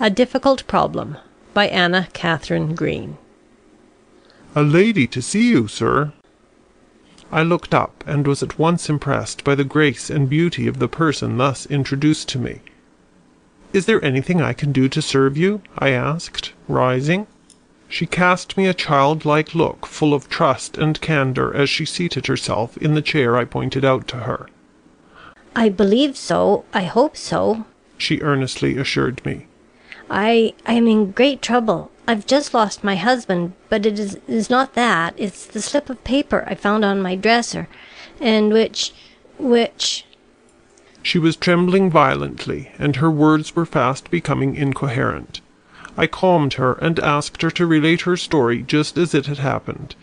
A DIFFICULT PROBLEM by Anna Katharine Green "A lady to see you, sir." I looked up, and was at once impressed by the grace and beauty of the person thus introduced to me. "Is there anything I can do to serve you?" I asked, rising. She cast me a childlike look full of trust and candor as she seated herself in the chair I pointed out to her. "I believe so I hope so," she earnestly assured me. "I I am in great trouble. I've just lost my husband, but it is is not that. It's the slip of paper I found on my dresser, and which which She was trembling violently, and her words were fast becoming incoherent. I calmed her and asked her to relate her story just as it had happened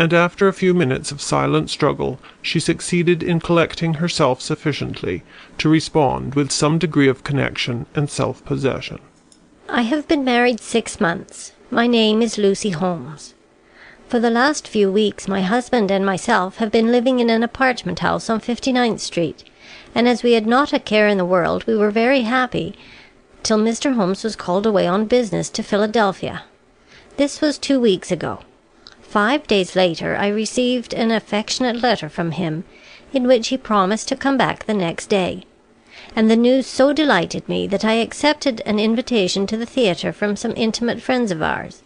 and after a few minutes of silent struggle she succeeded in collecting herself sufficiently to respond with some degree of connection and self possession. I have been married six months. My name is Lucy Holmes. For the last few weeks my husband and myself have been living in an apartment house on Fifty ninth Street, and as we had not a care in the world we were very happy till Mr. Holmes was called away on business to Philadelphia. This was two weeks ago. Five days later I received an affectionate letter from him, in which he promised to come back the next day; and the news so delighted me that I accepted an invitation to the theatre from some intimate friends of ours.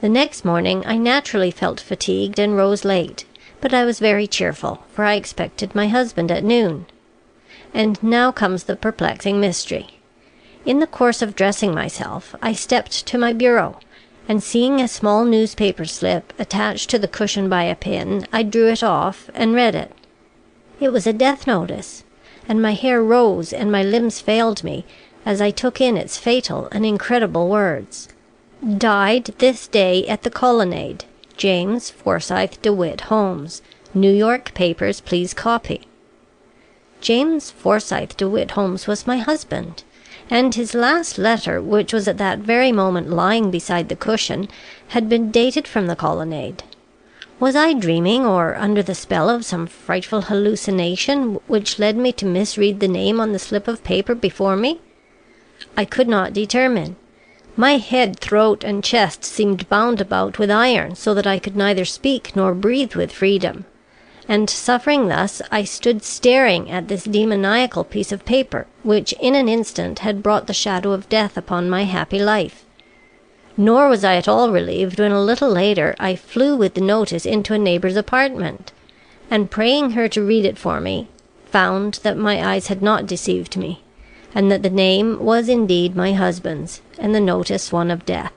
The next morning I naturally felt fatigued and rose late, but I was very cheerful, for I expected my husband at noon. And now comes the perplexing mystery. In the course of dressing myself, I stepped to my bureau and seeing a small newspaper slip attached to the cushion by a pin, I drew it off and read it. It was a death notice, and my hair rose and my limbs failed me as I took in its fatal and incredible words: "Died this day at the Colonnade, James Forsythe De Witt Holmes. New York papers please copy." James Forsythe De Witt Holmes was my husband and his last letter, which was at that very moment lying beside the cushion, had been dated from the Colonnade. Was I dreaming, or under the spell of some frightful hallucination which led me to misread the name on the slip of paper before me? I could not determine. My head, throat, and chest seemed bound about with iron, so that I could neither speak nor breathe with freedom and, suffering thus, I stood staring at this demoniacal piece of paper, which in an instant had brought the shadow of death upon my happy life. Nor was I at all relieved when a little later I flew with the notice into a neighbour's apartment, and praying her to read it for me, found that my eyes had not deceived me, and that the name was indeed my husband's, and the notice one of death.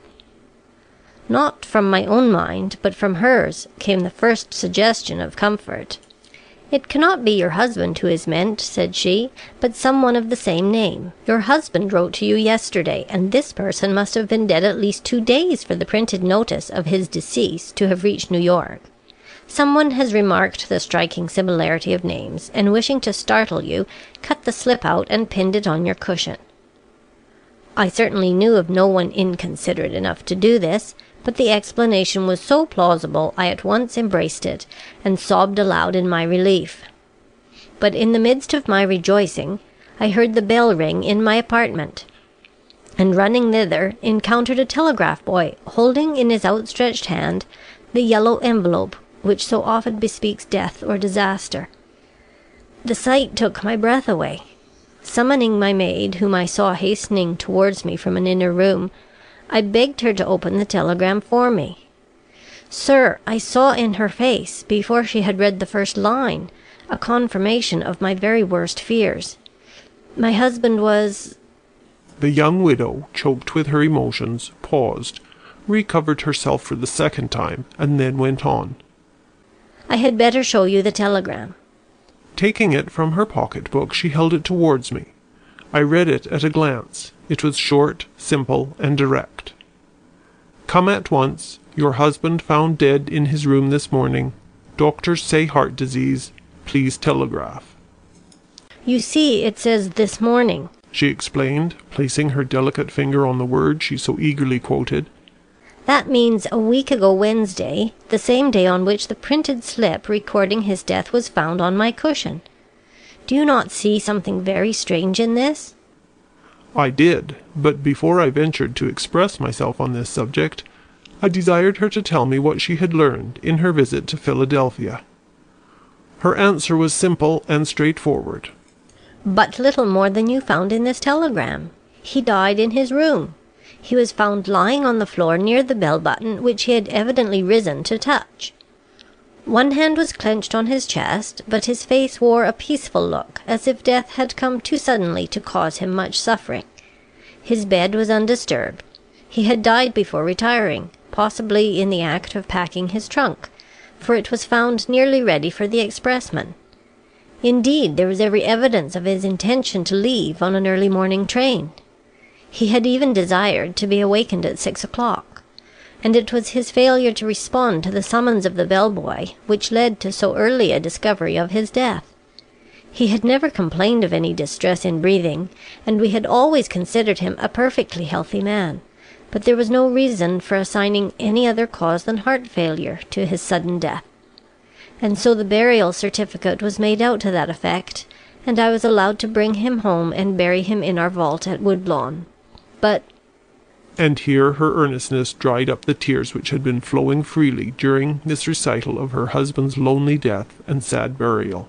Not from my own mind, but from hers, came the first suggestion of comfort. "It cannot be your husband who is meant," said she, "but some one of the same name. Your husband wrote to you yesterday, and this person must have been dead at least two days for the printed notice of his decease to have reached New York. Some one has remarked the striking similarity of names, and wishing to startle you, cut the slip out and pinned it on your cushion." I certainly knew of no one inconsiderate enough to do this but the explanation was so plausible I at once embraced it, and sobbed aloud in my relief. But in the midst of my rejoicing, I heard the bell ring in my apartment, and running thither, encountered a telegraph boy holding in his outstretched hand the yellow envelope which so often bespeaks death or disaster. The sight took my breath away. Summoning my maid, whom I saw hastening towards me from an inner room, I begged her to open the telegram for me. Sir, I saw in her face, before she had read the first line, a confirmation of my very worst fears. My husband was The young widow, choked with her emotions, paused, recovered herself for the second time, and then went on. I had better show you the telegram. Taking it from her pocket book, she held it towards me. I read it at a glance. It was short, simple, and direct. "Come at once. Your husband found dead in his room this morning. Doctors say heart disease. Please telegraph." "You see it says this morning," she explained, placing her delicate finger on the word she so eagerly quoted. "That means a week ago Wednesday, the same day on which the printed slip recording his death was found on my cushion. Do you not see something very strange in this?" I did, but before I ventured to express myself on this subject, I desired her to tell me what she had learned in her visit to Philadelphia. Her answer was simple and straightforward. But little more than you found in this telegram. He died in his room. He was found lying on the floor near the bell button, which he had evidently risen to touch. One hand was clenched on his chest, but his face wore a peaceful look, as if death had come too suddenly to cause him much suffering. His bed was undisturbed. He had died before retiring, possibly in the act of packing his trunk, for it was found nearly ready for the expressman. Indeed, there was every evidence of his intention to leave on an early morning train. He had even desired to be awakened at six o'clock; and it was his failure to respond to the summons of the bell boy which led to so early a discovery of his death. He had never complained of any distress in breathing, and we had always considered him a perfectly healthy man, but there was no reason for assigning any other cause than heart failure to his sudden death. And so the burial certificate was made out to that effect, and I was allowed to bring him home and bury him in our vault at Woodlawn. But And here her earnestness dried up the tears which had been flowing freely during this recital of her husband's lonely death and sad burial.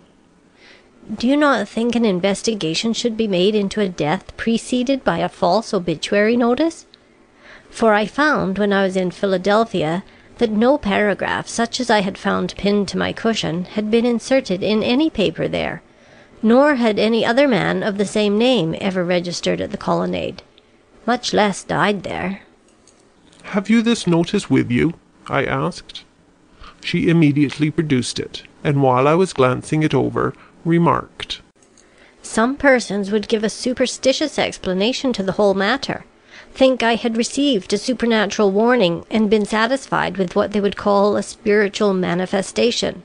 do you not think an investigation should be made into a death preceded by a false obituary notice? For I found, when I was in Philadelphia, that no paragraph such as I had found pinned to my cushion had been inserted in any paper there, nor had any other man of the same name ever registered at the Colonnade much less died there. Have you this notice with you? I asked. She immediately produced it, and while I was glancing it over, remarked Some persons would give a superstitious explanation to the whole matter, think I had received a supernatural warning, and been satisfied with what they would call a spiritual manifestation.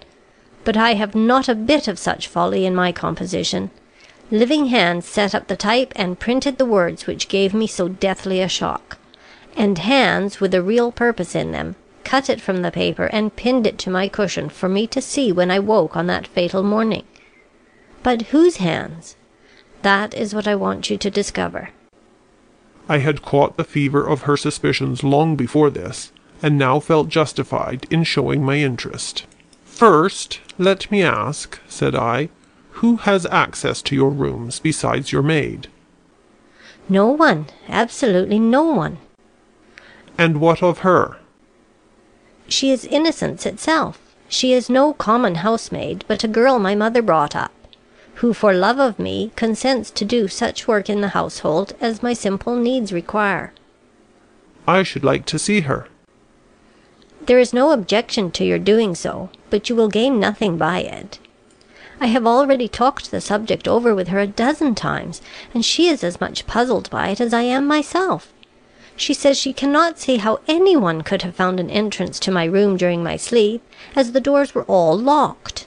But I have not a bit of such folly in my composition. Living hands set up the type and printed the words which gave me so deathly a shock; and hands with a real purpose in them cut it from the paper and pinned it to my cushion for me to see when I woke on that fatal morning. But whose hands? That is what I want you to discover. I had caught the fever of her suspicions long before this, and now felt justified in showing my interest. "First, let me ask," said I. Who has access to your rooms besides your maid?" "No one absolutely no one." "And what of her?" "She is innocence itself. She is no common housemaid, but a girl my mother brought up, who for love of me consents to do such work in the household as my simple needs require." "I should like to see her." "There is no objection to your doing so, but you will gain nothing by it. I have already talked the subject over with her a dozen times, and she is as much puzzled by it as I am myself. She says she cannot see how any one could have found an entrance to my room during my sleep, as the doors were all locked.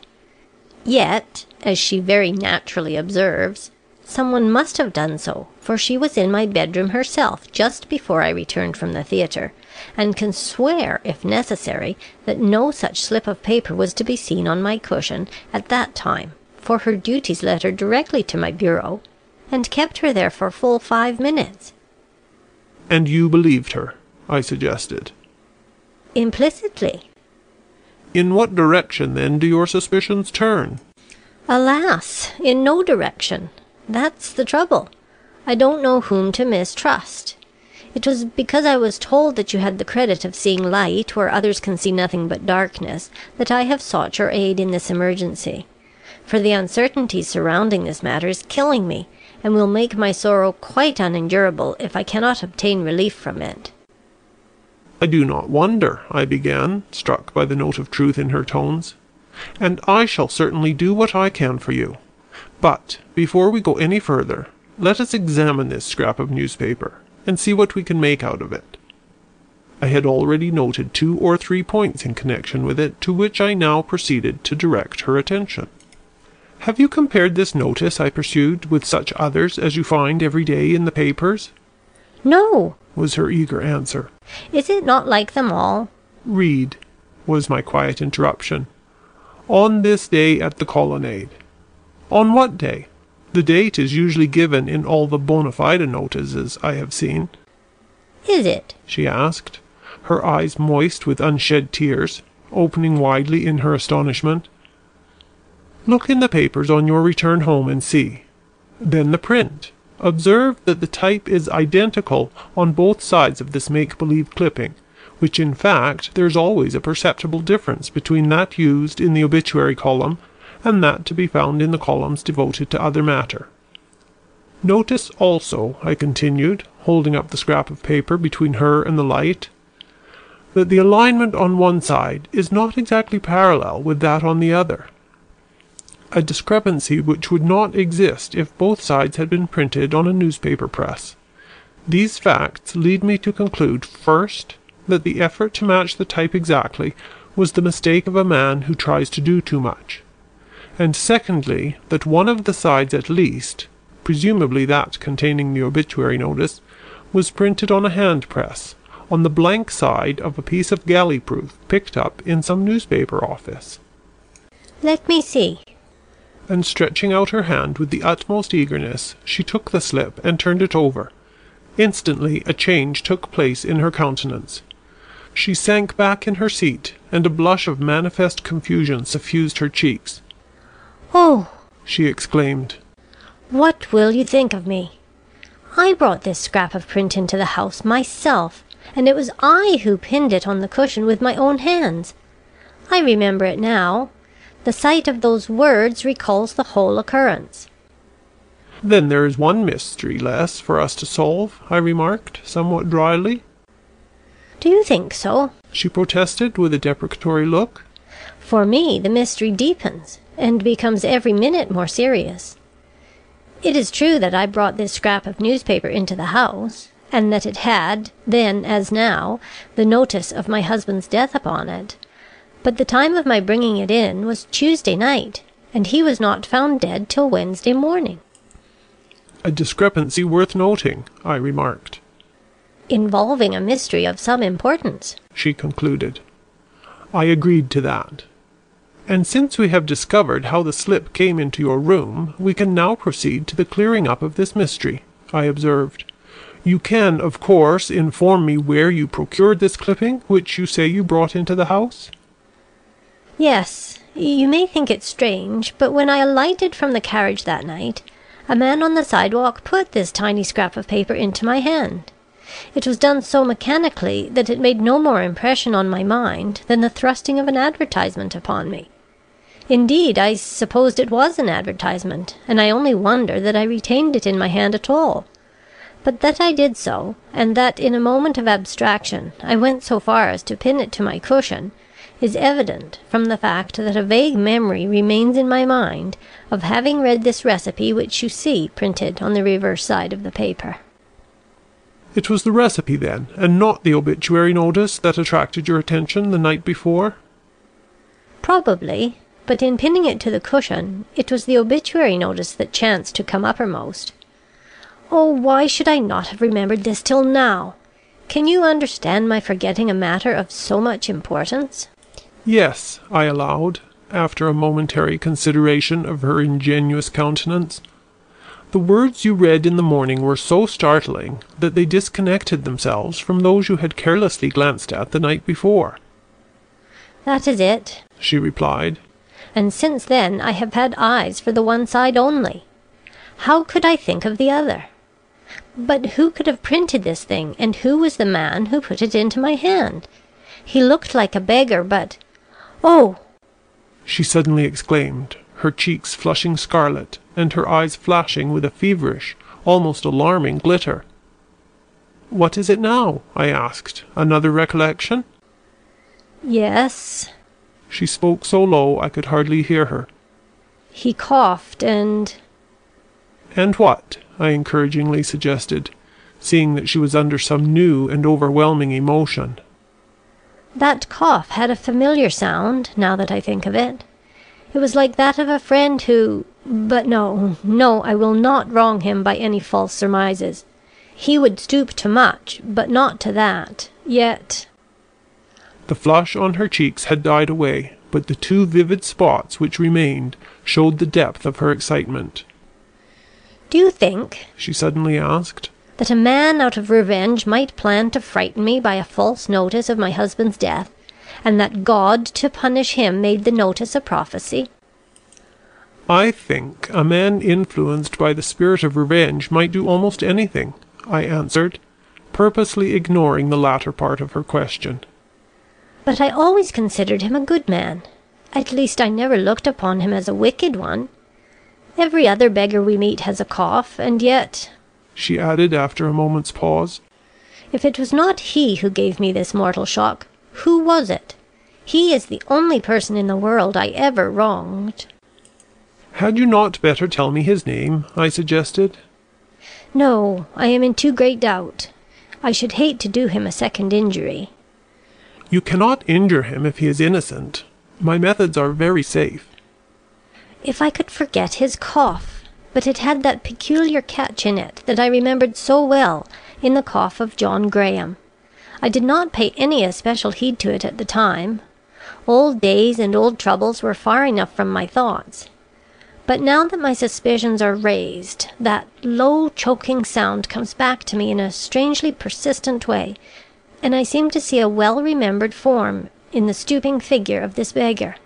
Yet, as she very naturally observes, someone must have done so, for she was in my bedroom herself just before I returned from the theatre, and can swear, if necessary, that no such slip of paper was to be seen on my cushion at that time, for her duties led her directly to my bureau, and kept her there for full five minutes." "And you believed her?" I suggested. "Implicitly." "In what direction, then, do your suspicions turn?" "Alas! in no direction. That's the trouble. I don't know whom to mistrust. It was because I was told that you had the credit of seeing light where others can see nothing but darkness, that I have sought your aid in this emergency; for the uncertainty surrounding this matter is killing me, and will make my sorrow quite unendurable if I cannot obtain relief from it." "I do not wonder," I began, struck by the note of truth in her tones, "and I shall certainly do what I can for you. But, before we go any further, let us examine this scrap of newspaper, and see what we can make out of it." I had already noted two or three points in connection with it to which I now proceeded to direct her attention. "Have you compared this notice," I pursued, "with such others as you find every day in the papers?" "No," was her eager answer. "Is it not like them all?" "Read," was my quiet interruption. "On this day at the Colonnade." On what day? The date is usually given in all the bona fide notices I have seen." "Is it?" she asked, her eyes moist with unshed tears, opening widely in her astonishment. "Look in the papers on your return home and see. Then the print. Observe that the type is identical on both sides of this make believe clipping, which in fact there is always a perceptible difference between that used in the obituary column and that to be found in the columns devoted to other matter. Notice also," I continued, holding up the scrap of paper between her and the light, "that the alignment on one side is not exactly parallel with that on the other a discrepancy which would not exist if both sides had been printed on a newspaper press. These facts lead me to conclude, first, that the effort to match the type exactly was the mistake of a man who tries to do too much; and secondly, that one of the sides at least, presumably that containing the obituary notice, was printed on a hand press, on the blank side of a piece of galley proof picked up in some newspaper office." "Let me see and stretching out her hand with the utmost eagerness, she took the slip and turned it over. Instantly a change took place in her countenance. She sank back in her seat, and a blush of manifest confusion suffused her cheeks. "Oh!" she exclaimed. "What will you think of me? I brought this scrap of print into the house myself, and it was I who pinned it on the cushion with my own hands. I remember it now. The sight of those words recalls the whole occurrence." "Then there is one mystery less for us to solve," I remarked, somewhat dryly. "Do you think so?" she protested, with a deprecatory look. "For me the mystery deepens, and becomes every minute more serious. It is true that I brought this scrap of newspaper into the house, and that it had, then as now, the notice of my husband's death upon it. But the time of my bringing it in was Tuesday night, and he was not found dead till Wednesday morning." "A discrepancy worth noting," I remarked. "Involving a mystery of some importance," she concluded. I agreed to that. "And since we have discovered how the slip came into your room, we can now proceed to the clearing up of this mystery," I observed. "You can, of course, inform me where you procured this clipping, which you say you brought into the house?" "Yes. You may think it strange, but when I alighted from the carriage that night, a man on the sidewalk put this tiny scrap of paper into my hand. It was done so mechanically that it made no more impression on my mind than the thrusting of an advertisement upon me. Indeed, I supposed it was an advertisement, and I only wonder that I retained it in my hand at all. But that I did so, and that in a moment of abstraction I went so far as to pin it to my cushion is evident from the fact that a vague memory remains in my mind of having read this recipe which you see printed on the reverse side of the paper." "It was the recipe, then, and not the obituary notice that attracted your attention the night before?" "Probably; but in pinning it to the cushion, it was the obituary notice that chanced to come uppermost. Oh, why should I not have remembered this till now? Can you understand my forgetting a matter of so much importance?" "Yes," I allowed, after a momentary consideration of her ingenuous countenance. "The words you read in the morning were so startling that they disconnected themselves from those you had carelessly glanced at the night before." "That is it," she replied; "and since then I have had eyes for the one side only. How could I think of the other? But who could have printed this thing, and who was the man who put it into my hand? He looked like a beggar, but "Oh!" she suddenly exclaimed, her cheeks flushing scarlet, and her eyes flashing with a feverish, almost alarming glitter. "What is it now?" I asked. "Another recollection?" "Yes." She spoke so low I could hardly hear her. "He coughed, and "And what?" I encouragingly suggested, seeing that she was under some new and overwhelming emotion. That cough had a familiar sound, now that I think of it. It was like that of a friend who but no, no, I will not wrong him by any false surmises. He would stoop to much, but not to that. Yet The flush on her cheeks had died away, but the two vivid spots which remained showed the depth of her excitement. Do you think," she suddenly asked, "that a man out of revenge might plan to frighten me by a false notice of my husband's death, and that God to punish him made the notice a prophecy?" "I think a man influenced by the spirit of revenge might do almost anything," I answered, purposely ignoring the latter part of her question. "But I always considered him a good man. At least I never looked upon him as a wicked one. Every other beggar we meet has a cough, and yet," she added, after a moment's pause, "if it was not he who gave me this mortal shock, who was it? He is the only person in the world I ever wronged." "Had you not better tell me his name?" I suggested. "No, I am in too great doubt. I should hate to do him a second injury." "You cannot injure him if he is innocent. My methods are very safe." If I could forget his cough! But it had that peculiar catch in it that I remembered so well in the cough of John Graham. I did not pay any especial heed to it at the time. Old days and old troubles were far enough from my thoughts. But now that my suspicions are raised, that low choking sound comes back to me in a strangely persistent way, and I seem to see a well remembered form in the stooping figure of this beggar.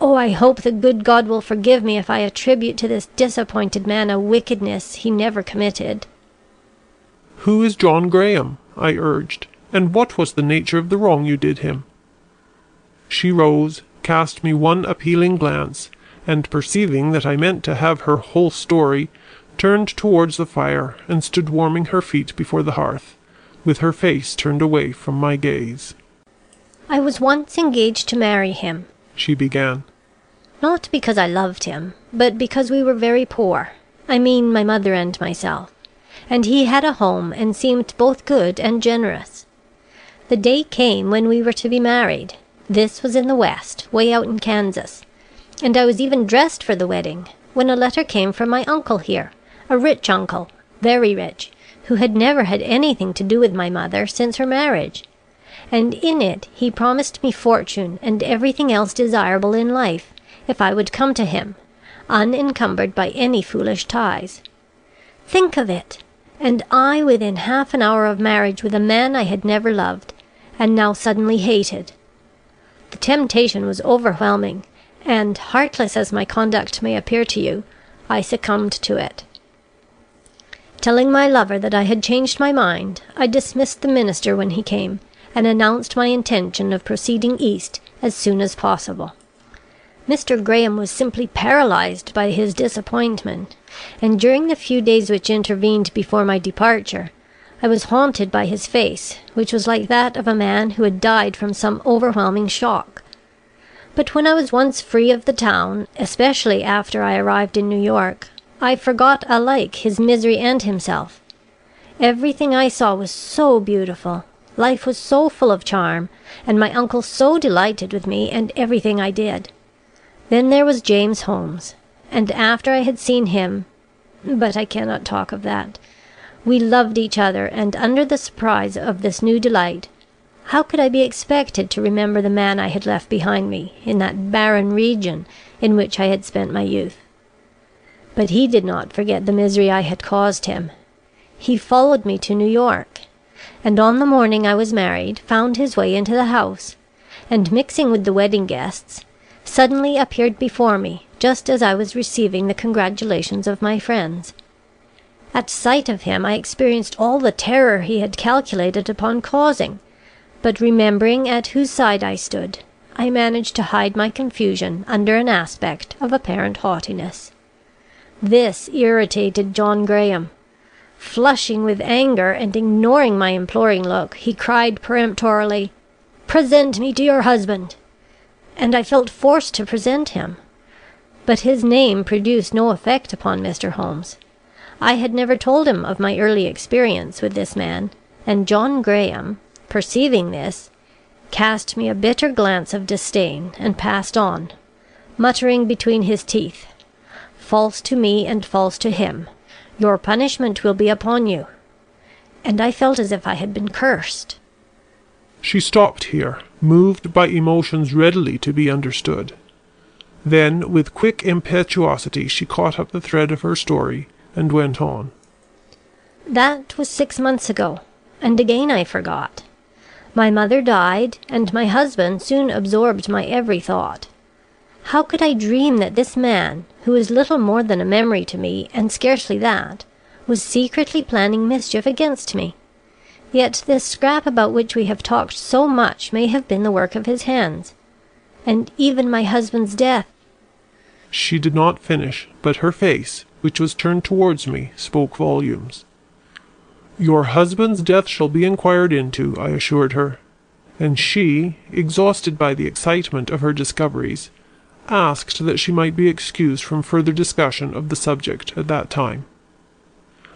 Oh, I hope the good God will forgive me if I attribute to this disappointed man a wickedness he never committed." "Who is John Graham?" I urged, "and what was the nature of the wrong you did him?" She rose, cast me one appealing glance, and perceiving that I meant to have her whole story, turned towards the fire and stood warming her feet before the hearth, with her face turned away from my gaze. "I was once engaged to marry him," she began. "Not because I loved him, but because we were very poor I mean my mother and myself and he had a home and seemed both good and generous. The day came when we were to be married. This was in the West, way out in Kansas, and I was even dressed for the wedding, when a letter came from my uncle here, a rich uncle, very rich, who had never had anything to do with my mother since her marriage and in it he promised me fortune and everything else desirable in life, if I would come to him, unencumbered by any foolish ties. Think of it! And I within half an hour of marriage with a man I had never loved, and now suddenly hated. The temptation was overwhelming, and, heartless as my conduct may appear to you, I succumbed to it. Telling my lover that I had changed my mind, I dismissed the minister when he came, and announced my intention of proceeding east as soon as possible. Mr. Graham was simply paralysed by his disappointment, and during the few days which intervened before my departure, I was haunted by his face, which was like that of a man who had died from some overwhelming shock. But when I was once free of the town, especially after I arrived in New York, I forgot alike his misery and himself. Everything I saw was so beautiful, Life was so full of charm, and my uncle so delighted with me and everything I did. Then there was James Holmes, and after I had seen him but I cannot talk of that. We loved each other, and under the surprise of this new delight, how could I be expected to remember the man I had left behind me in that barren region in which I had spent my youth? But he did not forget the misery I had caused him. He followed me to New York, and on the morning I was married found his way into the house, and mixing with the wedding guests, suddenly appeared before me just as I was receiving the congratulations of my friends. At sight of him I experienced all the terror he had calculated upon causing, but remembering at whose side I stood, I managed to hide my confusion under an aspect of apparent haughtiness. This irritated John Graham, Flushing with anger, and ignoring my imploring look, he cried peremptorily, "Present me to your husband!" And I felt forced to present him. But his name produced no effect upon Mr. Holmes. I had never told him of my early experience with this man, and John Graham, perceiving this, cast me a bitter glance of disdain, and passed on, muttering between his teeth, "False to me and false to him! Your punishment will be upon you." And I felt as if I had been cursed. She stopped here, moved by emotions readily to be understood. Then, with quick impetuosity, she caught up the thread of her story, and went on. That was six months ago, and again I forgot. My mother died, and my husband soon absorbed my every thought. How could I dream that this man, who is little more than a memory to me, and scarcely that, was secretly planning mischief against me? Yet this scrap about which we have talked so much may have been the work of his hands. And even my husband's death She did not finish, but her face, which was turned towards me, spoke volumes. Your husband's death shall be inquired into, I assured her; and she, exhausted by the excitement of her discoveries, asked that she might be excused from further discussion of the subject at that time.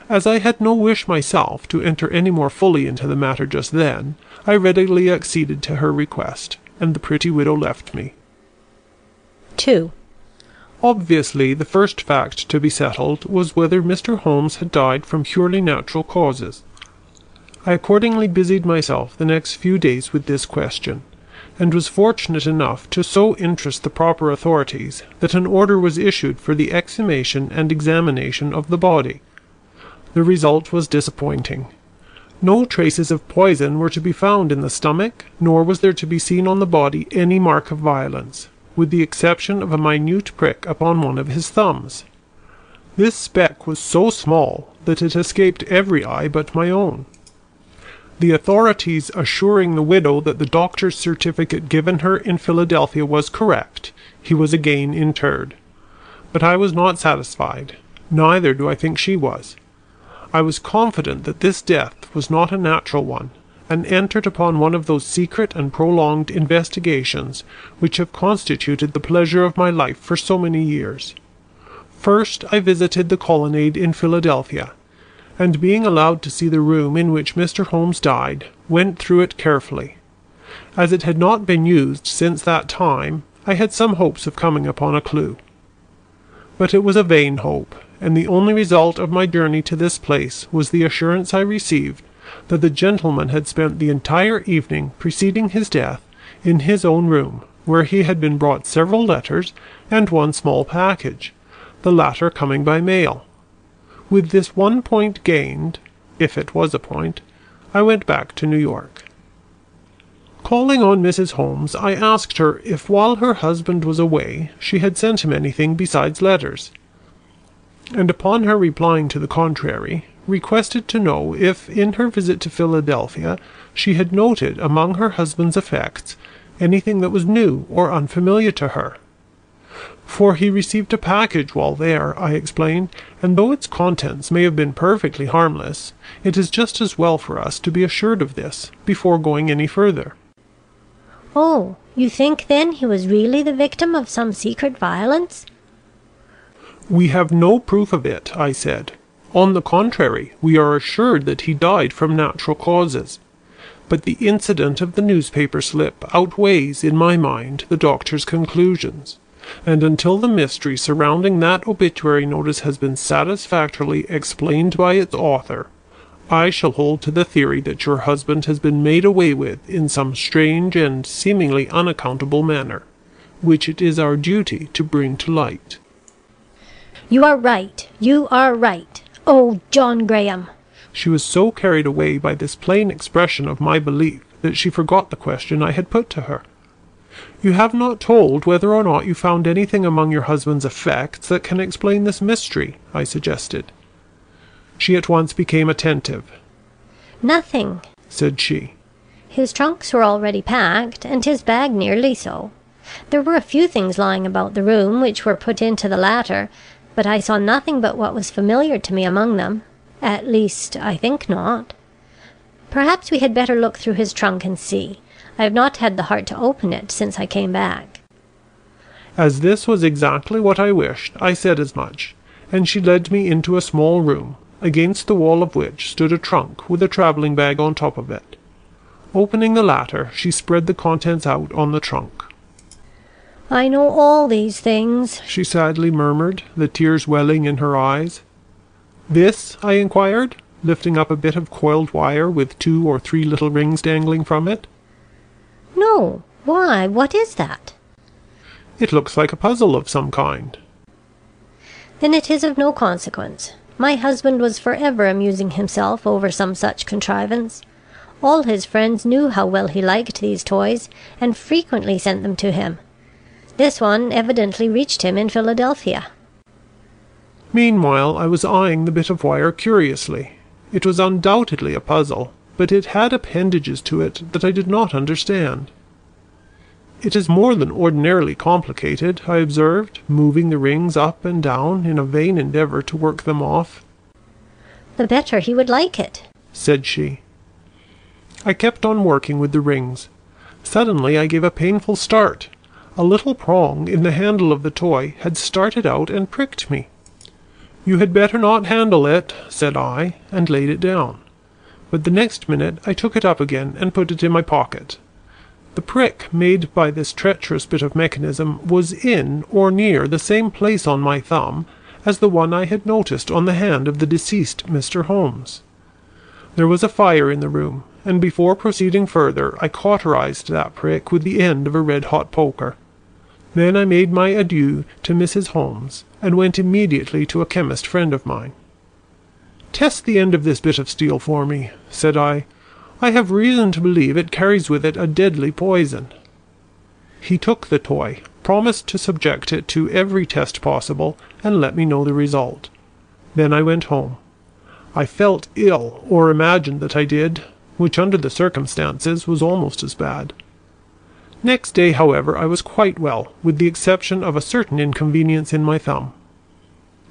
As I had no wish myself to enter any more fully into the matter just then, I readily acceded to her request, and the pretty widow left me. 2. Obviously the first fact to be settled was whether Mr. Holmes had died from purely natural causes. I accordingly busied myself the next few days with this question, and was fortunate enough to so interest the proper authorities that an order was issued for the exhumation and examination of the body. The result was disappointing. No traces of poison were to be found in the stomach, nor was there to be seen on the body any mark of violence with the exception of a minute prick upon one of his thumbs. This speck was so small that it escaped every eye but my own. The authorities assuring the widow that the doctor's certificate given her in Philadelphia was correct, he was again interred. But I was not satisfied, neither do I think she was. I was confident that this death was not a natural one, and entered upon one of those secret and prolonged investigations which have constituted the pleasure of my life for so many years. First I visited the colonnade in Philadelphia, and being allowed to see the room in which Mr. Holmes died, went through it carefully. As it had not been used since that time, I had some hopes of coming upon a clue. But it was a vain hope, and the only result of my journey to this place was the assurance I received that the gentleman had spent the entire evening preceding his death in his own room, where he had been brought several letters and one small package, the latter coming by mail. With this one point gained, if it was a point, I went back to New York. Calling on Mrs. Holmes, I asked her if while her husband was away she had sent him anything besides letters, and upon her replying to the contrary, requested to know if in her visit to Philadelphia she had noted among her husband's effects anything that was new or unfamiliar to her. For he received a package while there, I explained, and though its contents may have been perfectly harmless, it is just as well for us to be assured of this before going any further. Oh, you think then he was really the victim of some secret violence? We have no proof of it, I said. On the contrary, we are assured that he died from natural causes. But the incident of the newspaper slip outweighs in my mind the doctor's conclusions, and until the mystery surrounding that obituary notice has been satisfactorily explained by its author, I shall hold to the theory that your husband has been made away with in some strange and seemingly unaccountable manner, which it is our duty to bring to light. You are right, you are right. Oh, John Graham! She was so carried away by this plain expression of my belief that she forgot the question I had put to her. You have not told whether or not you found anything among your husband's effects that can explain this mystery, I suggested. She at once became attentive. Nothing, said she. His trunks were already packed, and his bag nearly so. There were a few things lying about the room which were put into the latter, but I saw nothing but what was familiar to me among them at least, I think not. Perhaps we had better look through his trunk and see. I have not had the heart to open it since I came back. As this was exactly what I wished, I said as much, and she led me into a small room, against the wall of which stood a trunk with a travelling bag on top of it. Opening the latter, she spread the contents out on the trunk. I know all these things, she sadly murmured, the tears welling in her eyes. This? I inquired, lifting up a bit of coiled wire with two or three little rings dangling from it. No. Why, what is that? It looks like a puzzle of some kind." "Then it is of no consequence. My husband was for ever amusing himself over some such contrivance. All his friends knew how well he liked these toys, and frequently sent them to him. This one evidently reached him in Philadelphia." Meanwhile I was eyeing the bit of wire curiously. It was undoubtedly a puzzle, but it had appendages to it that I did not understand. "It is more than ordinarily complicated," I observed, moving the rings up and down in a vain endeavour to work them off. "The better he would like it," said she. I kept on working with the rings. Suddenly I gave a painful start. A little prong in the handle of the toy had started out and pricked me. "You had better not handle it," said I, and laid it down. But the next minute I took it up again and put it in my pocket. The prick made by this treacherous bit of mechanism was in or near the same place on my thumb as the one I had noticed on the hand of the deceased Mr. Holmes. There was a fire in the room, and before proceeding further I cauterized that prick with the end of a red hot poker. Then I made my adieu to Mrs. Holmes, and went immediately to a chemist friend of mine. "Test the end of this bit of steel for me," said I. I have reason to believe it carries with it a deadly poison." He took the toy, promised to subject it to every test possible, and let me know the result. Then I went home. I felt ill, or imagined that I did, which under the circumstances was almost as bad. Next day, however, I was quite well, with the exception of a certain inconvenience in my thumb.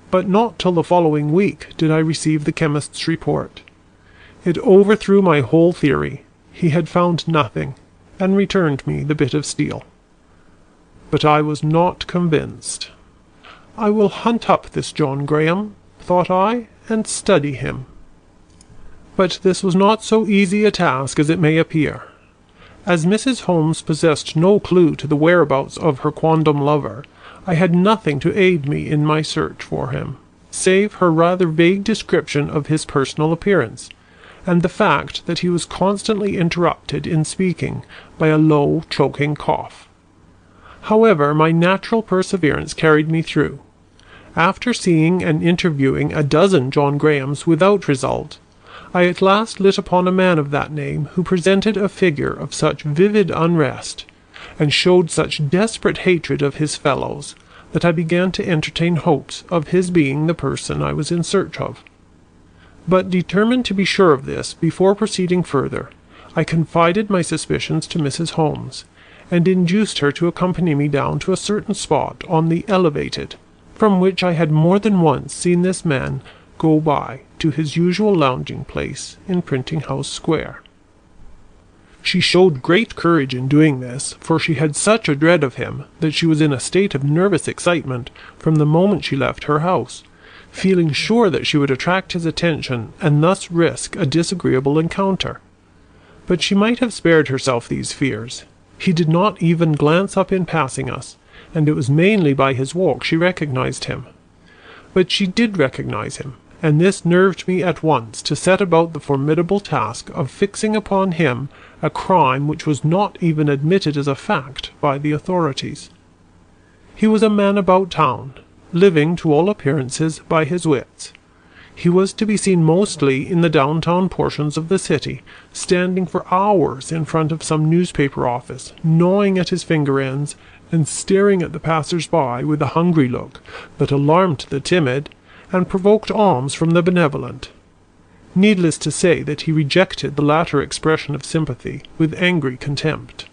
But not till the following week did I receive the chemist's report. It overthrew my whole theory. He had found nothing, and returned me the bit of steel. But I was not convinced. I will hunt up this John Graham, thought I, and study him. But this was not so easy a task as it may appear. As Mrs. Holmes possessed no clue to the whereabouts of her quondam lover, I had nothing to aid me in my search for him, save her rather vague description of his personal appearance, and the fact that he was constantly interrupted in speaking by a low, choking cough. However, my natural perseverance carried me through. After seeing and interviewing a dozen John Grahams without result, I at last lit upon a man of that name who presented a figure of such vivid unrest, and showed such desperate hatred of his fellows, that I began to entertain hopes of his being the person I was in search of. But determined to be sure of this before proceeding further, I confided my suspicions to Mrs. Holmes, and induced her to accompany me down to a certain spot on the Elevated, from which I had more than once seen this man go by to his usual lounging place in Printing House Square. She showed great courage in doing this, for she had such a dread of him that she was in a state of nervous excitement from the moment she left her house feeling sure that she would attract his attention and thus risk a disagreeable encounter. But she might have spared herself these fears. He did not even glance up in passing us, and it was mainly by his walk she recognized him. But she did recognize him, and this nerved me at once to set about the formidable task of fixing upon him a crime which was not even admitted as a fact by the authorities. He was a man about town, living to all appearances by his wits. He was to be seen mostly in the downtown portions of the city, standing for hours in front of some newspaper office, gnawing at his finger ends, and staring at the passers by with a hungry look that alarmed the timid and provoked alms from the benevolent. Needless to say that he rejected the latter expression of sympathy with angry contempt.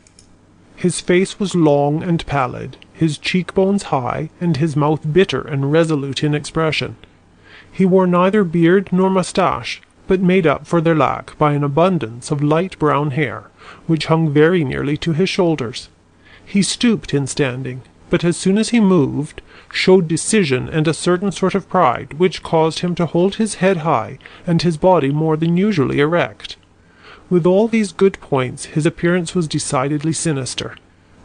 His face was long and pallid, his cheekbones high, and his mouth bitter and resolute in expression. He wore neither beard nor moustache, but made up for their lack by an abundance of light brown hair, which hung very nearly to his shoulders. He stooped in standing, but as soon as he moved, showed decision and a certain sort of pride which caused him to hold his head high and his body more than usually erect. With all these good points his appearance was decidedly sinister,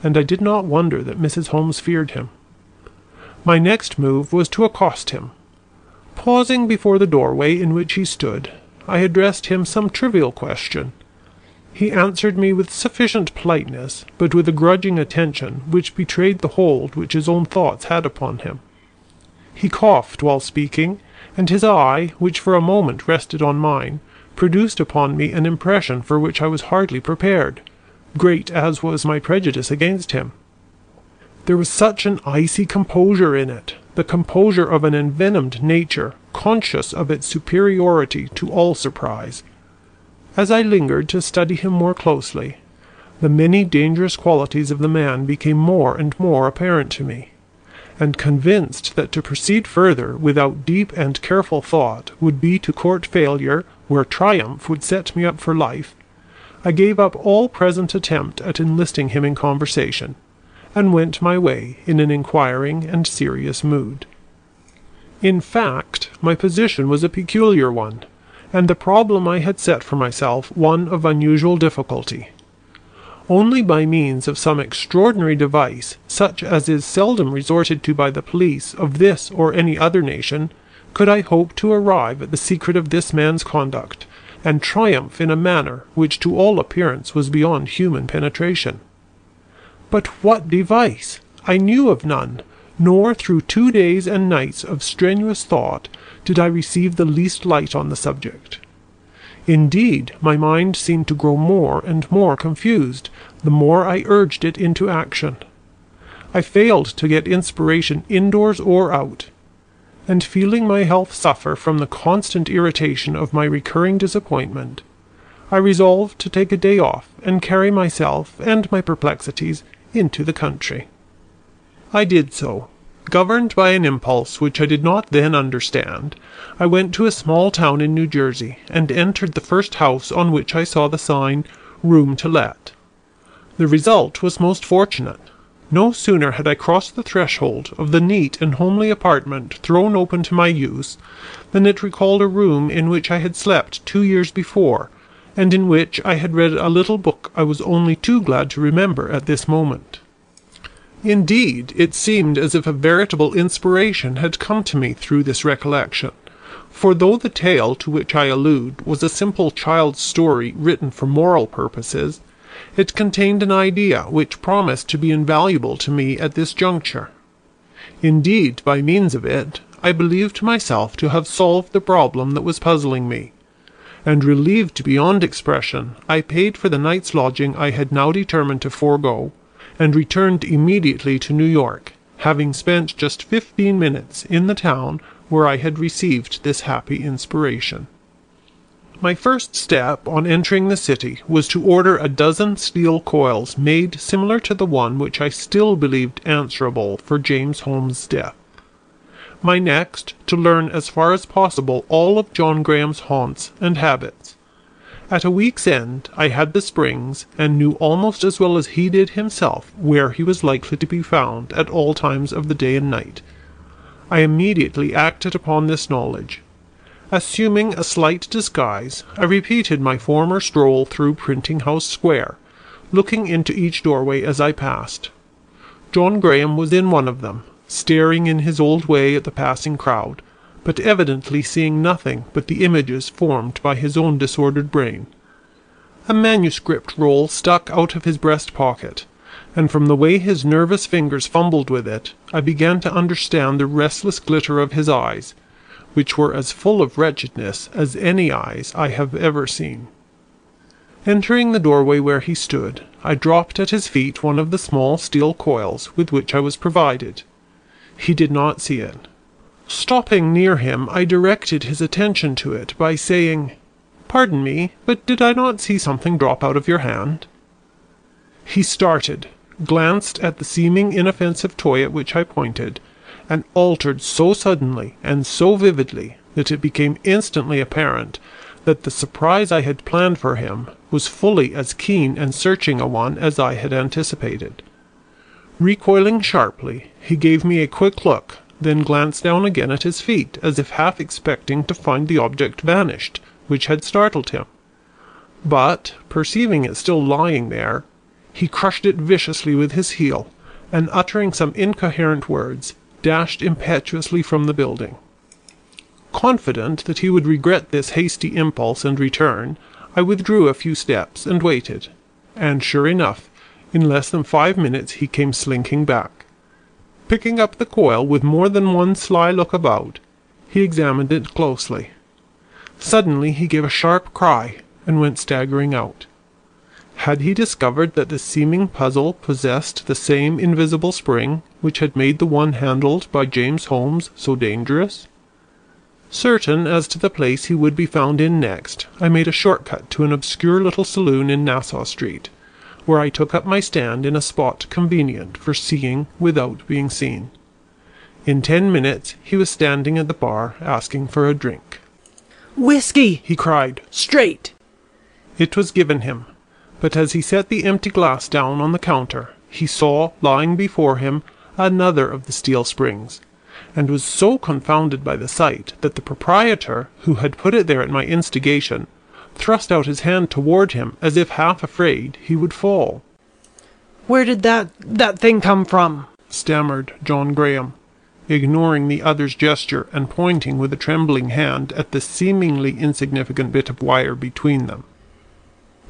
and I did not wonder that Mrs. Holmes feared him. My next move was to accost him. Pausing before the doorway in which he stood, I addressed him some trivial question. He answered me with sufficient politeness, but with a grudging attention which betrayed the hold which his own thoughts had upon him. He coughed while speaking, and his eye, which for a moment rested on mine, produced upon me an impression for which I was hardly prepared, great as was my prejudice against him. There was such an icy composure in it, the composure of an envenomed nature, conscious of its superiority to all surprise. As I lingered to study him more closely, the many dangerous qualities of the man became more and more apparent to me, and convinced that to proceed further without deep and careful thought would be to court failure where triumph would set me up for life, I gave up all present attempt at enlisting him in conversation, and went my way in an inquiring and serious mood. In fact, my position was a peculiar one, and the problem I had set for myself one of unusual difficulty. Only by means of some extraordinary device, such as is seldom resorted to by the police of this or any other nation, could I hope to arrive at the secret of this man's conduct, and triumph in a manner which to all appearance was beyond human penetration. But what device? I knew of none, nor through two days and nights of strenuous thought did I receive the least light on the subject. Indeed, my mind seemed to grow more and more confused the more I urged it into action. I failed to get inspiration indoors or out, and feeling my health suffer from the constant irritation of my recurring disappointment, I resolved to take a day off and carry myself and my perplexities into the country. I did so, Governed by an impulse which I did not then understand, I went to a small town in New Jersey, and entered the first house on which I saw the sign "Room to Let." The result was most fortunate. No sooner had I crossed the threshold of the neat and homely apartment thrown open to my use, than it recalled a room in which I had slept two years before, and in which I had read a little book I was only too glad to remember at this moment. Indeed, it seemed as if a veritable inspiration had come to me through this recollection, for though the tale to which I allude was a simple child's story written for moral purposes, it contained an idea which promised to be invaluable to me at this juncture. Indeed, by means of it, I believed myself to have solved the problem that was puzzling me, and relieved beyond expression, I paid for the night's lodging I had now determined to forego and returned immediately to New York, having spent just fifteen minutes in the town where I had received this happy inspiration. My first step on entering the city was to order a dozen steel coils made similar to the one which I still believed answerable for James Holmes's death. My next, to learn as far as possible all of John Graham's haunts and habits. At a week's end I had the springs, and knew almost as well as he did himself where he was likely to be found at all times of the day and night. I immediately acted upon this knowledge. Assuming a slight disguise, I repeated my former stroll through Printing House Square, looking into each doorway as I passed. John Graham was in one of them, staring in his old way at the passing crowd but evidently seeing nothing but the images formed by his own disordered brain. A manuscript roll stuck out of his breast pocket, and from the way his nervous fingers fumbled with it, I began to understand the restless glitter of his eyes, which were as full of wretchedness as any eyes I have ever seen. Entering the doorway where he stood, I dropped at his feet one of the small steel coils with which I was provided. He did not see it. Stopping near him, I directed his attention to it by saying, "Pardon me, but did I not see something drop out of your hand?" He started, glanced at the seeming inoffensive toy at which I pointed, and altered so suddenly and so vividly that it became instantly apparent that the surprise I had planned for him was fully as keen and searching a one as I had anticipated. Recoiling sharply, he gave me a quick look then glanced down again at his feet, as if half expecting to find the object vanished, which had startled him. But, perceiving it still lying there, he crushed it viciously with his heel, and uttering some incoherent words, dashed impetuously from the building. Confident that he would regret this hasty impulse and return, I withdrew a few steps and waited, and sure enough, in less than five minutes he came slinking back. Picking up the coil with more than one sly look about, he examined it closely. Suddenly he gave a sharp cry and went staggering out. Had he discovered that the seeming puzzle possessed the same invisible spring which had made the one handled by James Holmes so dangerous? Certain as to the place he would be found in next, I made a short cut to an obscure little saloon in Nassau Street, where I took up my stand in a spot convenient for seeing without being seen. In ten minutes he was standing at the bar asking for a drink. "Whiskey!" he cried. "Straight!" It was given him but as he set the empty glass down on the counter, he saw lying before him another of the steel springs, and was so confounded by the sight that the proprietor, who had put it there at my instigation, thrust out his hand toward him as if half afraid he would fall. "Where did that that thing come from?" stammered John Graham, ignoring the other's gesture and pointing with a trembling hand at the seemingly insignificant bit of wire between them.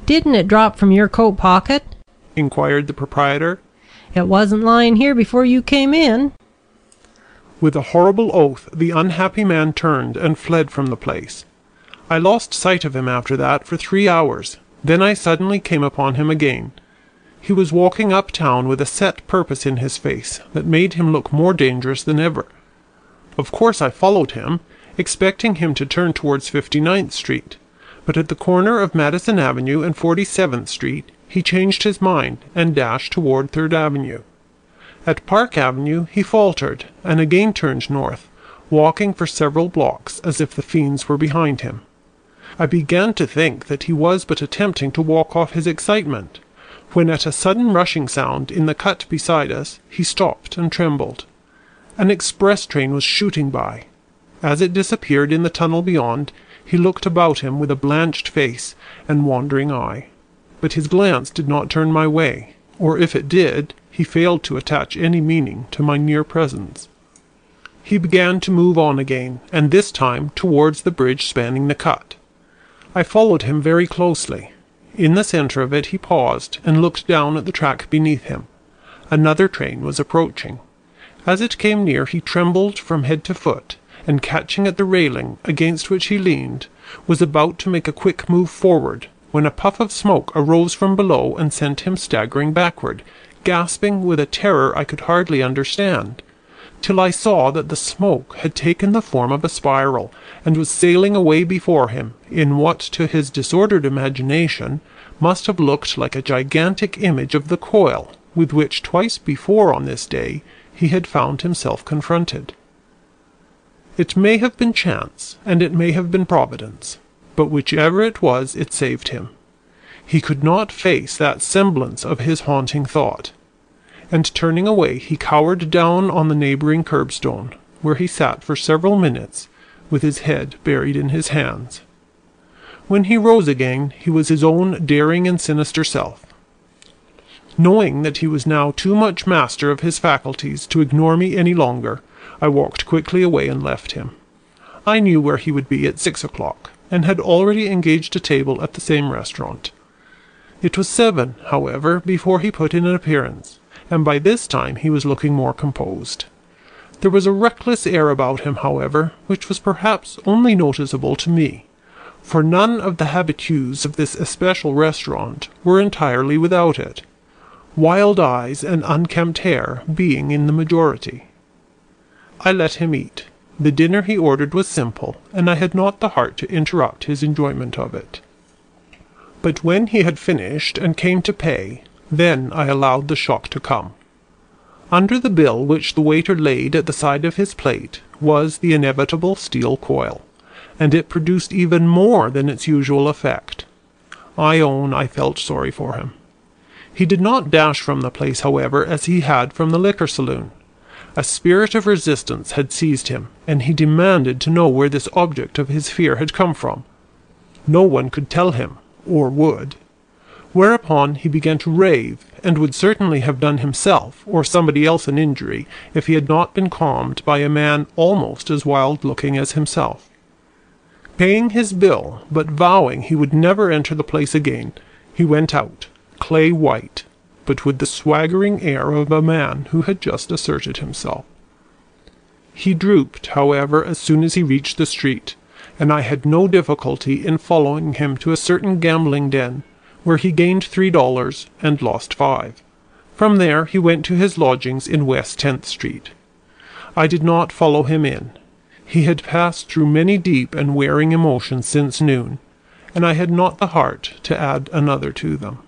Didn't it drop from your coat pocket?" inquired the proprietor. "It wasn't lying here before you came in." With a horrible oath the unhappy man turned and fled from the place. I lost sight of him after that for three hours, then I suddenly came upon him again. He was walking up town with a set purpose in his face that made him look more dangerous than ever. Of course I followed him, expecting him to turn towards Fifty ninth Street but at the corner of Madison Avenue and Forty seventh Street he changed his mind and dashed toward Third Avenue. At Park Avenue he faltered and again turned north, walking for several blocks as if the fiends were behind him. I began to think that he was but attempting to walk off his excitement, when at a sudden rushing sound in the cut beside us he stopped and trembled. An express train was shooting by. As it disappeared in the tunnel beyond, he looked about him with a blanched face and wandering eye, but his glance did not turn my way, or if it did, he failed to attach any meaning to my near presence. He began to move on again, and this time towards the bridge spanning the cut. I followed him very closely. In the centre of it he paused and looked down at the track beneath him. Another train was approaching. As it came near he trembled from head to foot, and catching at the railing against which he leaned, was about to make a quick move forward, when a puff of smoke arose from below and sent him staggering backward, gasping with a terror I could hardly understand, till I saw that the smoke had taken the form of a spiral, and was sailing away before him in what to his disordered imagination must have looked like a gigantic image of the coil with which twice before on this day he had found himself confronted. It may have been chance, and it may have been Providence, but whichever it was it saved him. He could not face that semblance of his haunting thought, and turning away he cowered down on the neighbouring curbstone, where he sat for several minutes with his head buried in his hands. When he rose again he was his own daring and sinister self. Knowing that he was now too much master of his faculties to ignore me any longer, I walked quickly away and left him. I knew where he would be at six o'clock, and had already engaged a table at the same restaurant. It was seven, however, before he put in an appearance, and by this time he was looking more composed. There was a reckless air about him, however, which was perhaps only noticeable to me, for none of the habitués of this especial restaurant were entirely without it, wild eyes and unkempt hair being in the majority. I let him eat. The dinner he ordered was simple, and I had not the heart to interrupt his enjoyment of it. But when he had finished and came to pay, then I allowed the shock to come. Under the bill which the waiter laid at the side of his plate was the inevitable steel coil, and it produced even more than its usual effect. I own I felt sorry for him. He did not dash from the place, however, as he had from the liquor saloon. A spirit of resistance had seized him, and he demanded to know where this object of his fear had come from. No one could tell him, or would. Whereupon he began to rave, and would certainly have done himself or somebody else an injury if he had not been calmed by a man almost as wild looking as himself. Paying his bill, but vowing he would never enter the place again, he went out, clay white, but with the swaggering air of a man who had just asserted himself. He drooped, however, as soon as he reached the street, and I had no difficulty in following him to a certain gambling den, where he gained three dollars and lost five. From there he went to his lodgings in West Tenth Street. I did not follow him in. He had passed through many deep and wearing emotions since noon, and I had not the heart to add another to them.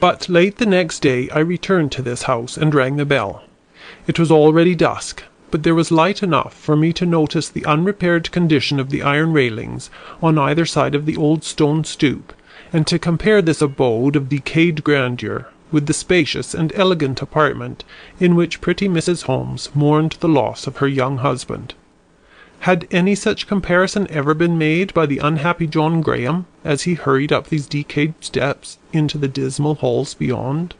But late the next day I returned to this house and rang the bell. It was already dusk, but there was light enough for me to notice the unrepaired condition of the iron railings on either side of the old stone stoop, and to compare this abode of decayed grandeur with the spacious and elegant apartment in which pretty Mrs. Holmes mourned the loss of her young husband. Had any such comparison ever been made by the unhappy John Graham, as he hurried up these decayed steps into the dismal halls beyond?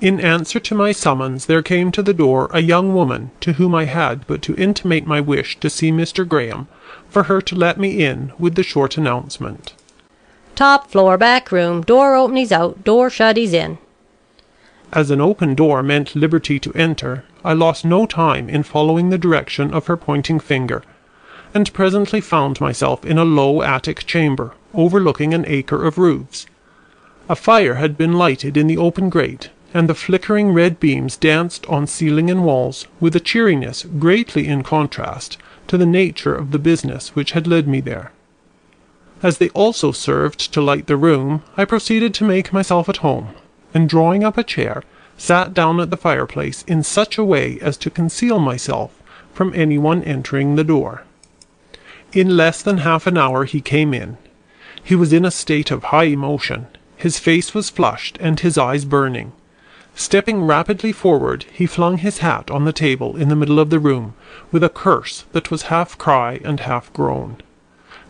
In answer to my summons there came to the door a young woman to whom I had but to intimate my wish to see Mr. Graham, for her to let me in with the short announcement. Top floor, back room. Door open, he's out. Door shut, he's in. As an open door meant liberty to enter, I lost no time in following the direction of her pointing finger, and presently found myself in a low attic chamber, overlooking an acre of roofs. A fire had been lighted in the open grate, and the flickering red beams danced on ceiling and walls with a cheeriness greatly in contrast to the nature of the business which had led me there. As they also served to light the room, I proceeded to make myself at home and drawing up a chair, sat down at the fireplace in such a way as to conceal myself from any one entering the door. In less than half an hour he came in. He was in a state of high emotion. His face was flushed and his eyes burning. Stepping rapidly forward, he flung his hat on the table in the middle of the room, with a curse that was half cry and half groan.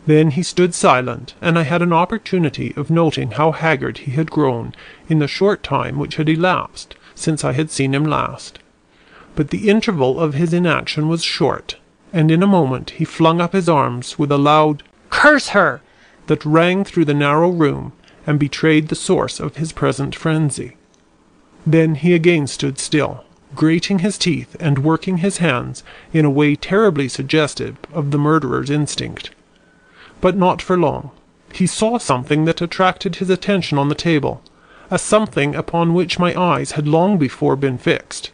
Then he stood silent, and I had an opportunity of noting how haggard he had grown in the short time which had elapsed since I had seen him last. But the interval of his inaction was short, and in a moment he flung up his arms with a loud Curse her! that rang through the narrow room and betrayed the source of his present frenzy. Then he again stood still, grating his teeth and working his hands in a way terribly suggestive of the murderer's instinct. But not for long. He saw something that attracted his attention on the table, a something upon which my eyes had long before been fixed,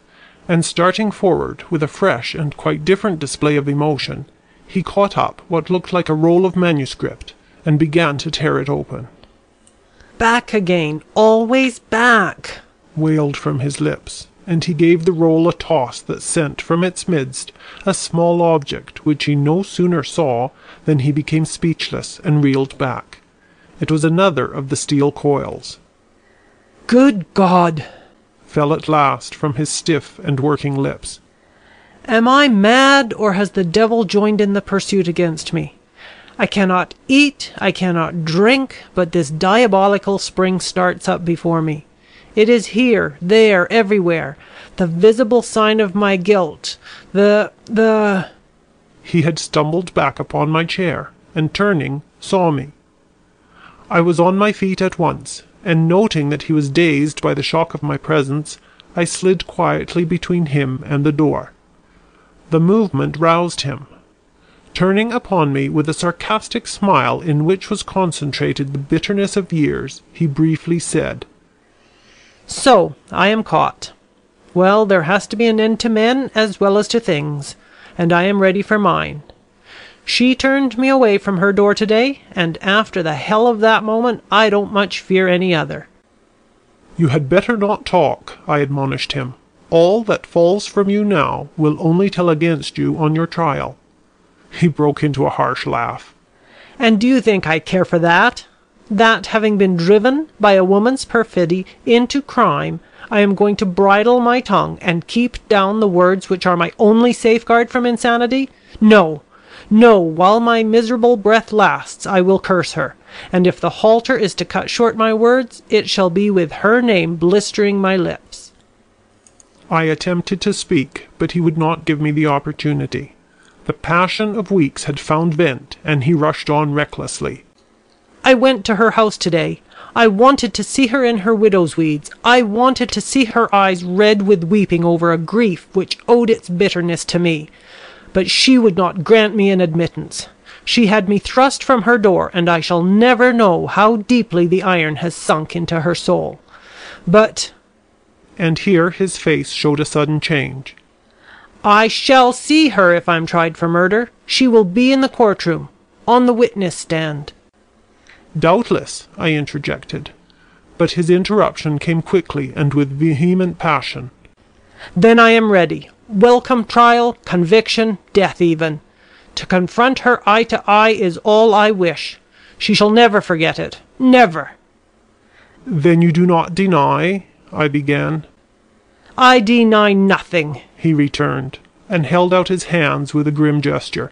and starting forward with a fresh and quite different display of emotion, he caught up what looked like a roll of manuscript and began to tear it open. Back again, always back! wailed from his lips and he gave the roll a toss that sent from its midst a small object which he no sooner saw than he became speechless and reeled back. It was another of the steel coils. Good God! fell at last from his stiff and working lips. Am I mad, or has the devil joined in the pursuit against me? I cannot eat, I cannot drink, but this diabolical spring starts up before me. It is here, there, everywhere, the visible sign of my guilt, the the He had stumbled back upon my chair, and turning, saw me. I was on my feet at once, and noting that he was dazed by the shock of my presence, I slid quietly between him and the door. The movement roused him. Turning upon me with a sarcastic smile in which was concentrated the bitterness of years, he briefly said so, I am caught. Well, there has to be an end to men as well as to things, and I am ready for mine. She turned me away from her door to day, and after the hell of that moment I don't much fear any other. You had better not talk, I admonished him. All that falls from you now will only tell against you on your trial. He broke into a harsh laugh. And do you think I care for that? That, having been driven by a woman's perfidy into crime, I am going to bridle my tongue and keep down the words which are my only safeguard from insanity? No, no, while my miserable breath lasts, I will curse her, and if the halter is to cut short my words, it shall be with her name blistering my lips. I attempted to speak, but he would not give me the opportunity. The passion of weeks had found vent, and he rushed on recklessly. I went to her house to day. I wanted to see her in her widow's weeds. I wanted to see her eyes red with weeping over a grief which owed its bitterness to me. But she would not grant me an admittance. She had me thrust from her door, and I shall never know how deeply the iron has sunk into her soul. But And here his face showed a sudden change. I shall see her if I'm tried for murder. She will be in the court room, on the witness stand. Doubtless, I interjected. But his interruption came quickly and with vehement passion. Then I am ready. Welcome trial, conviction, death even. To confront her eye to eye is all I wish. She shall never forget it. Never. Then you do not deny I began. I deny nothing. He returned, and held out his hands with a grim gesture.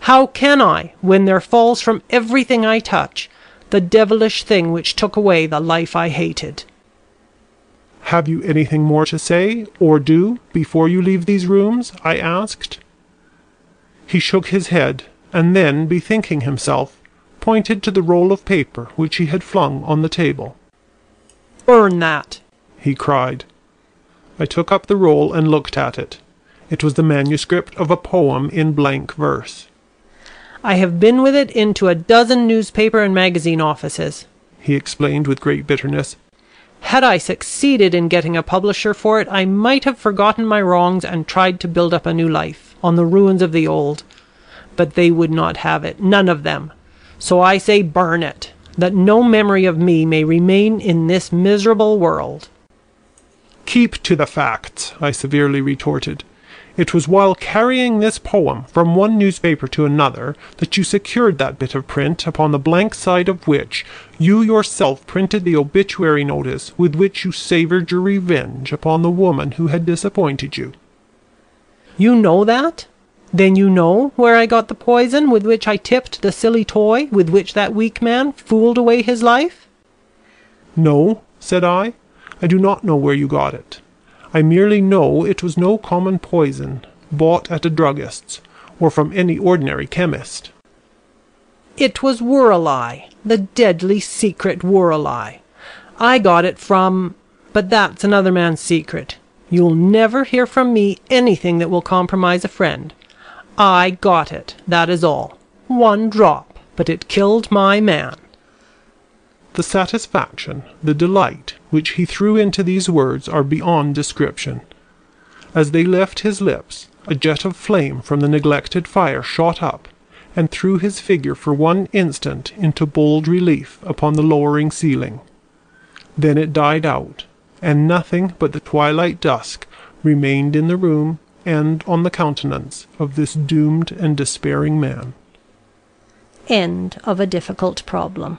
How can I, when there falls from everything I touch the devilish thing which took away the life I hated? Have you anything more to say, or do, before you leave these rooms? I asked. He shook his head, and then, bethinking himself, pointed to the roll of paper which he had flung on the table. Burn that. he cried. I took up the roll and looked at it. It was the manuscript of a poem in blank verse. I have been with it into a dozen newspaper and magazine offices. He explained with great bitterness. Had I succeeded in getting a publisher for it, I might have forgotten my wrongs and tried to build up a new life on the ruins of the old. But they would not have it, none of them. So I say burn it, that no memory of me may remain in this miserable world. Keep to the facts, I severely retorted. It was while carrying this poem from one newspaper to another that you secured that bit of print upon the blank side of which you yourself printed the obituary notice with which you savoured your revenge upon the woman who had disappointed you. You know that? Then you know where I got the poison with which I tipped the silly toy with which that weak man fooled away his life? No, said I, I do not know where you got it. I merely know it was no common poison bought at a druggist's, or from any ordinary chemist. It was Woorali, the deadly secret Woorali. I got it from but that's another man's secret. You'll never hear from me anything that will compromise a friend. I got it, that is all. One drop, but it killed my man. The satisfaction, the delight, which he threw into these words are beyond description. As they left his lips, a jet of flame from the neglected fire shot up, and threw his figure for one instant into bold relief upon the lowering ceiling. Then it died out, and nothing but the twilight dusk remained in the room and on the countenance of this doomed and despairing man. End of a difficult problem.